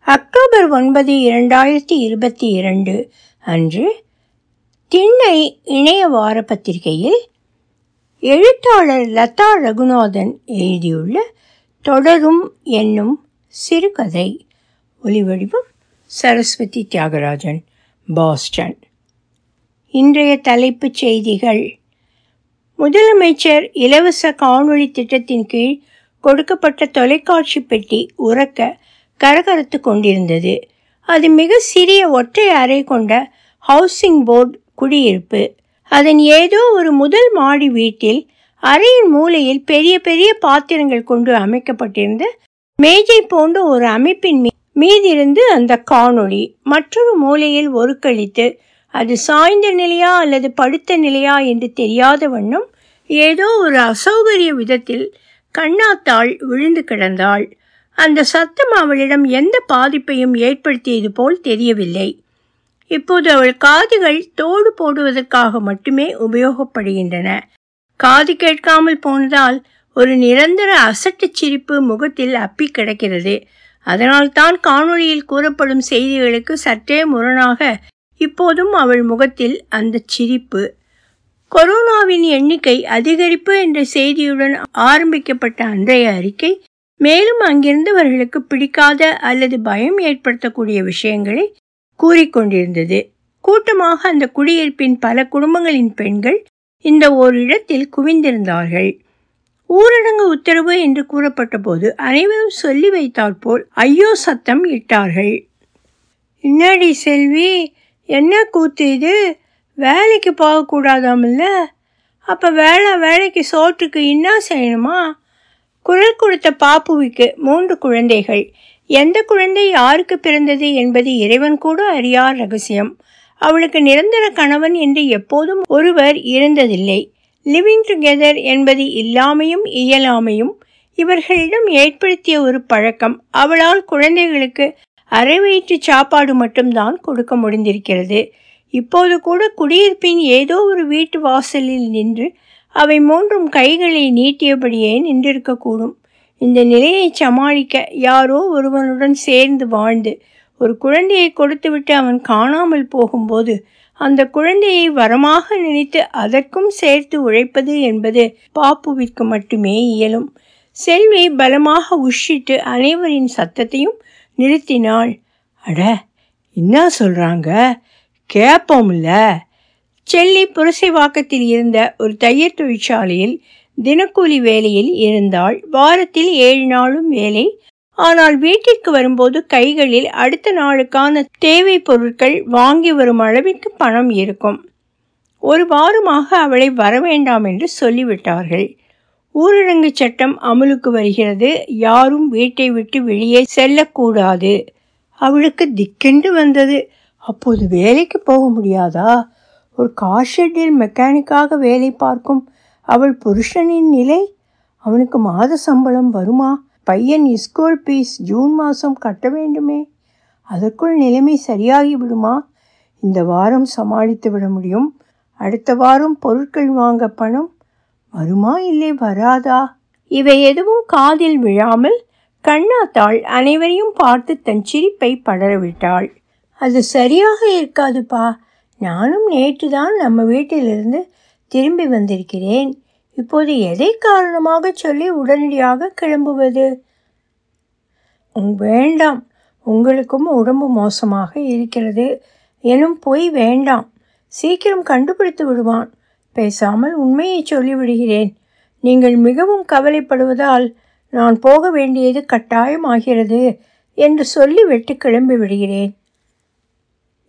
October ஒன்பது இரண்டாயிரத்தி இருபத்தி இரண்டு அன்று திண்ணை இணைய வார பத்திரிகையில் எழுத்தாளர் லதா ரகுநாதன் எழுதியுள்ள தொடரும் என்னும் சிறுகதை. ஒலிவடிவம் சரஸ்வதி தியாகராஜன் பாஸ்டன். இன்றைய தலைப்புச் செய்திகள். முதலமைச்சர் இலவச காணொளி திட்டத்தின் கீழ் கொடுக்கப்பட்ட தொலைக்காட்சி பெட்டி உறக்க கரகரத்து கொண்டிருந்தது. அது மிக சிறிய ஒற்றை அறை கொண்ட ஹவுசிங் போர்டு குடியிருப்பு. அதன் ஏதோ ஒரு முதல் மாடி வீட்டில் அறையின் மூலையில் பெரிய பெரிய பாத்திரங்கள் கொண்டு அமைக்கப்பட்டிருந்த மேஜை போன்ற ஒரு அமைப்பின் மீதிருந்து அந்த காணொளி மற்றொரு மூலையில் ஒரு கழித்து அது சாய்ந்த நிலையா அல்லது படுத்த நிலையா என்று தெரியாத வண்ணம் ஏதோ ஒரு அசௌகரிய விதத்தில் கண்ணாத்தாள் விழுந்து கிடந்தாள். அந்த சத்தம் அவளிடம் எந்த பாதிப்பையும் ஏற்படுத்தியது போல் தெரியவில்லை. இப்போது அவள் காதுகள் தோடு போடுவதற்காக மட்டுமே உபயோகப்படுகின்றன. காது கேட்காமல் போனதால் ஒரு நிரந்தர அசட்டுச் சிரிப்பு முகத்தில் அப்பி கிடக்கிறது. அதனால்தான் காணொளியில் கூறப்படும் செய்திகளுக்கு சற்றே முரணாக இப்போதும் அவள் முகத்தில் அந்த சிரிப்பு. கொரோனாவின் எண்ணிக்கை அதிகரிப்பு என்ற செய்தியுடன் ஆரம்பிக்கப்பட்ட அன்றைய அறிக்கை மேலும் அங்கிருந்தவர்களுக்கு பிடிக்காத அல்லது பயம் ஏற்படுத்தக்கூடிய விஷயங்களை கூறிக்கொண்டிருந்தது. கூட்டமாக அந்த குடியிருப்பின் பல குடும்பங்களின் பெண்கள் இந்த ஓரிடத்தில் குவிந்திருந்தார்கள். ஊரடங்கு உத்தரவு என்று கூறப்பட்ட போது அனைவரும் சொல்லி வைத்தாற்போல் ஐயோ சத்தம் இட்டார்கள். என்னடி செல்வி என்ன கூத்து இது? வேலைக்கு போகக்கூடாதாமில்ல? அப்போ வேலை வேலைக்கு சோற்றுக்கு என்ன செய்யணுமா? குரல் கொடுத்த பாப்புவிக்கு மூன்று குழந்தைகள். எந்த குழந்தை யாருக்கு பிறந்தது என்பது இறைவன் கூட அறியார் ரகசியம். அவளுக்கு நிரந்தர கணவன் என்று எப்போதும் ஒருவர் இருந்ததில்லை. லிவிங் டுகெதர் என்பது இல்லாமையும் இயலாமையும் இவர்களிடம் ஏற்படுத்திய ஒரு பழக்கம். அவளால் குழந்தைகளுக்கு அரை வயிற்று சாப்பாடு மட்டும்தான் கொடுக்க முடிந்திருக்கிறது. இப்போது கூட குடியிருப்பின் ஏதோ ஒரு வீட்டு வாசலில் நின்று அவை மூன்றும் கைகளை நீட்டியபடியே நின்றிருக்கக்கூடும். இந்த நிலையை சமாளிக்க யாரோ ஒருவனுடன் சேர்ந்து வாழ்ந்து ஒரு குழந்தையை கொடுத்துவிட்டு அவன் காணாமல் போகும்போது அந்த குழந்தையை வரமாக நினைத்து அதற்கும் சேர்த்து உழைப்பது என்பது பாப்புவிற்கு மட்டுமே இயலும். செல்வி பலமாக உஷிட்டு அனைவரின் சத்தத்தையும் நிறுத்தினாள். அட என்ன சொல்கிறாங்க கேட்போம்ல செல்லி புரசைவாக்கத்தில் இருந்த ஒரு தையல் தொழிற்சாலையில் தினக்கூலி வேலையில் இருந்தாள். வாரத்தில் ஏழு நாளும் வேலை. ஆனால் வீட்டிற்கு வரும்போது கைகளில் அடுத்த நாளுக்கான தேவை பொருட்கள் வாங்கி வரும் அளவிற்கு பணம் இருக்கும். ஒரு வாரமாக அவளை வரவேண்டாம் என்று சொல்லிவிட்டார்கள். ஊரடங்கு சட்டம் அமலுக்கு வருகிறது. யாரும் வீட்டை விட்டு வெளியே செல்லக்கூடாது. அவளுக்கு திக்கென்று வந்தது. அப்போது வேலைக்கு போக முடியாதா? ஒரு கார் ஷெட்டில் மெக்கானிக்காக வேலை பார்க்கும் அவள் புருஷனின் நிலை? அவனுக்கு மாத சம்பளம் வருமா? பையன் ஸ்கூல் பீஸ் ஜூன் மாதம் கட்ட வேண்டுமே? அதற்குள் நிலைமை சரியாகி விடுமா? இந்த வாரம் சமாளித்து விட முடியும். அடுத்த வாரம் பொருட்கள் வாங்க பணம் வருமா இல்லை வராதா? இவை எதுவும் காதில் விழாமல் கண்ணாத்தாள் அனைவரையும் பார்த்து தன் சிரிப்பை படரவிட்டாள். அது சரியாக இருக்காதுப்பா. நானும் நேற்று தான் நம்ம வீட்டிலிருந்து திரும்பி வந்திருக்கிறேன். இப்போது எதை காரணமாக சொல்லி உடனடியாக கிளம்புவது? வேண்டாம். உங்களுக்கும் உடம்பு மோசமாக இருக்கிறது எனும் பொய் வேண்டாம். சீக்கிரம் கண்டுபிடித்து விடுவான். பேசாமல் உண்மையை சொல்லிவிடுகிறேன். நீங்கள் மிகவும் கவலைப்படுவதால் நான் போக வேண்டியது கட்டாயமாகிறது என்று சொல்லி வெட்டு கிளம்பி விடுகிறேன்.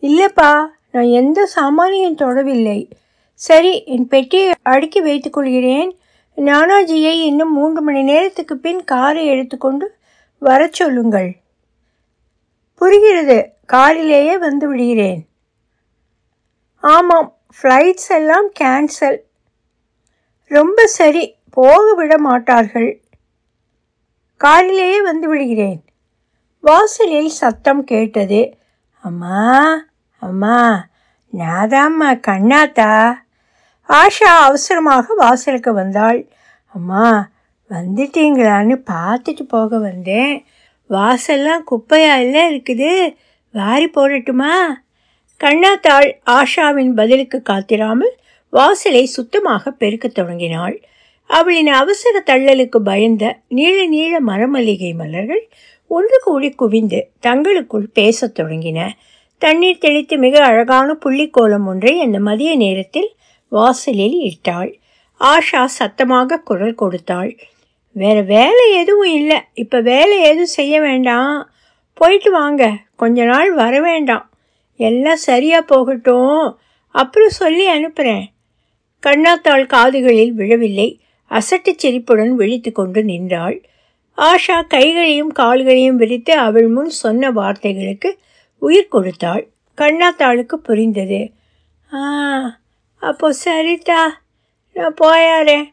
இல்லைப்பா நான் எந்த சாமானியும் தொடவில்லை. சரி என் பெட்டியை அடுக்கி வைத்துக் கொள்கிறேன். நானாஜியை இன்னும் மூன்று மணி நேரத்துக்கு பின் காரை எடுத்துக்கொண்டு வர சொல்லுங்கள். புரிகிறது காரிலேயே வந்து விடுகிறேன். ஆமாம் ஃப்ளைட்ஸ் எல்லாம் கேன்சல் ரொம்ப சரி போக விட மாட்டார்கள். காரிலேயே வந்து விடுகிறேன். வாசலில் சத்தம் கேட்டது அம்மா அம்மா நாதாம்மா கண்ணாத்தா. ஆஷா அவசரமாக வாசலுக்கு வந்தாள். அம்மா வந்துட்டீங்களான்னு பார்த்துட்டு போக வந்தேன். வாசல்லாம் குப்பையா இல்லை இருக்குது. வாரி போடட்டுமா? கண்ணாத்தாள் ஆஷாவின் பதிலுக்கு காத்திராமல் வாசலை சுத்தமாக பெருக்கத் தொடங்கினாள். அவளின் அவசர தள்ளலுக்கு பயந்த நீள நீள மரமல்லிகை மலர்கள் ஒன்று கூடி குவிந்து தங்களுக்குள் பேசத் தொடங்கின. தண்ணீர் தெளித்து மிக அழகான புள்ளிக்கோலம் ஒன்றை அந்த மதிய நேரத்தில் வாசலில் இட்டாள். ஆஷா சத்தமாக குரல் கொடுத்தாள். வேற வேலை எதுவும் இல்லை. இப்போ வேலை எதுவும் செய்ய வேண்டாம். போயிட்டு வாங்க. கொஞ்ச நாள் வர வேண்டாம். எல்லாம் சரியாக போகட்டும். அப்புறம் சொல்லி அனுப்புகிறேன் கண்ணாத்தாள் காதுகளில் விழவில்லை. அசட்டுச் சிரிப்புடன் விழித்து கொண்டு நின்றாள். ஆஷா கைகளையும் கால்களையும் விரித்து அவள் முன் சொன்ன வார்த்தைகளுக்கு உயிர் கொடுத்தாள். கண்ணாத்தாளுக்கு புரிந்தது. ஆ அப்போ சரிதா. நான் போயாரேன்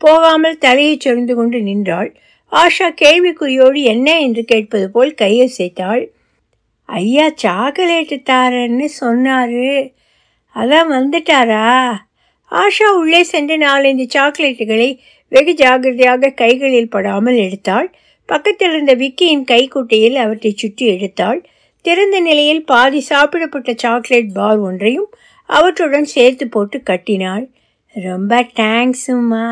போகாமல் தலையை சொரிந்து கொண்டு நின்றாள். ஆஷா கேள்விக்குறியோடு என்ன என்று கேட்பது போல் கையசைத்தாள் ஐயா சாக்லேட்டு தாரன்னு சொன்னாரு. அதான் வந்துட்டாரா? ஆஷா உள்ளே சென்று நாலஞ்சு சாக்லேட்டுகளை வெகு ஜாகிரதையாக கைகளில் படாமல் எடுத்தாள். பக்கத்தில் இருந்த விக்கியின் கைக்குட்டையில் அவற்றை சுற்றி எடுத்தாள். திறந்த நிலையில் பாதி சாப்பிடப்பட்ட சாக்லேட் பார் ஒன்றையும் அவற்றுடன் சேர்த்து போட்டு கட்டினாள். ரொம்ப தேங்க்ஸுமா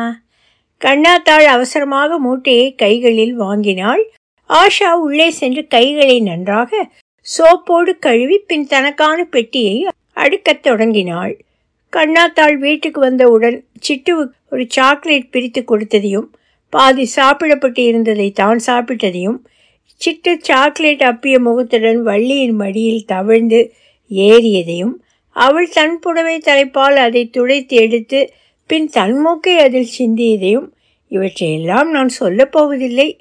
கண்ணாத்தாள் அவசரமாக மூட்டையை கைகளில் வாங்கினாள். ஆஷா உள்ளே சென்று கைகளை நன்றாக சோப்போடு கழுவி பின் தனக்கான பெட்டியை அடுக்கத் தொடங்கினாள். கண்ணாத்தாள் வீட்டுக்கு வந்தவுடன் சிட்டுவுக்கு ஒரு சாக்லேட் பிரித்து கொடுத்ததையும் பாதி சாப்பிடப்பட்டு இருந்ததை தான் சாப்பிட்டதையும் சிட்டு சாக்லேட் அப்பிய முகத்துடன் வள்ளியின் மடியில் தவழ்ந்து ஏறியதையும் அவள் தன் புடவை தலைப்பால் அதை துடைத்து எடுத்து பின் தன்மூக்கை அதில் சிந்தியதையும் இவற்றையெல்லாம் நான் சொல்லப்போவதில்லை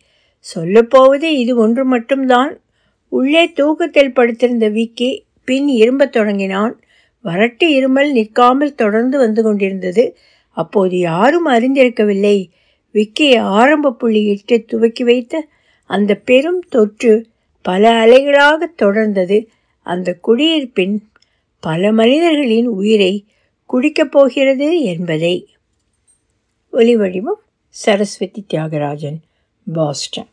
சொல்லப்போவது இது ஒன்று மட்டும்தான். உள்ளே தூக்கத்தில் படுத்திருந்த விக்கி பின் இரும்பத் தொடங்கினான். வறட்டு இருமல் நிற்காமல் தொடர்ந்து வந்து கொண்டிருந்தது. அப்போது யாரும் அறிந்திருக்கவில்லை. விக்கியை ஆரம்ப புள்ளியிட்டு துவக்கி வைத்த அந்த பெரும் தொற்று பல அலைகளாக தொடர்ந்தது. அந்த குடியிருப்பின் பல மனிதர்களின் உயிரை குடிக்கப் போகிறது என்பதை. ஒலிவடிவம் சரஸ்வதி தியாகராஜன் பாஸ்டன்.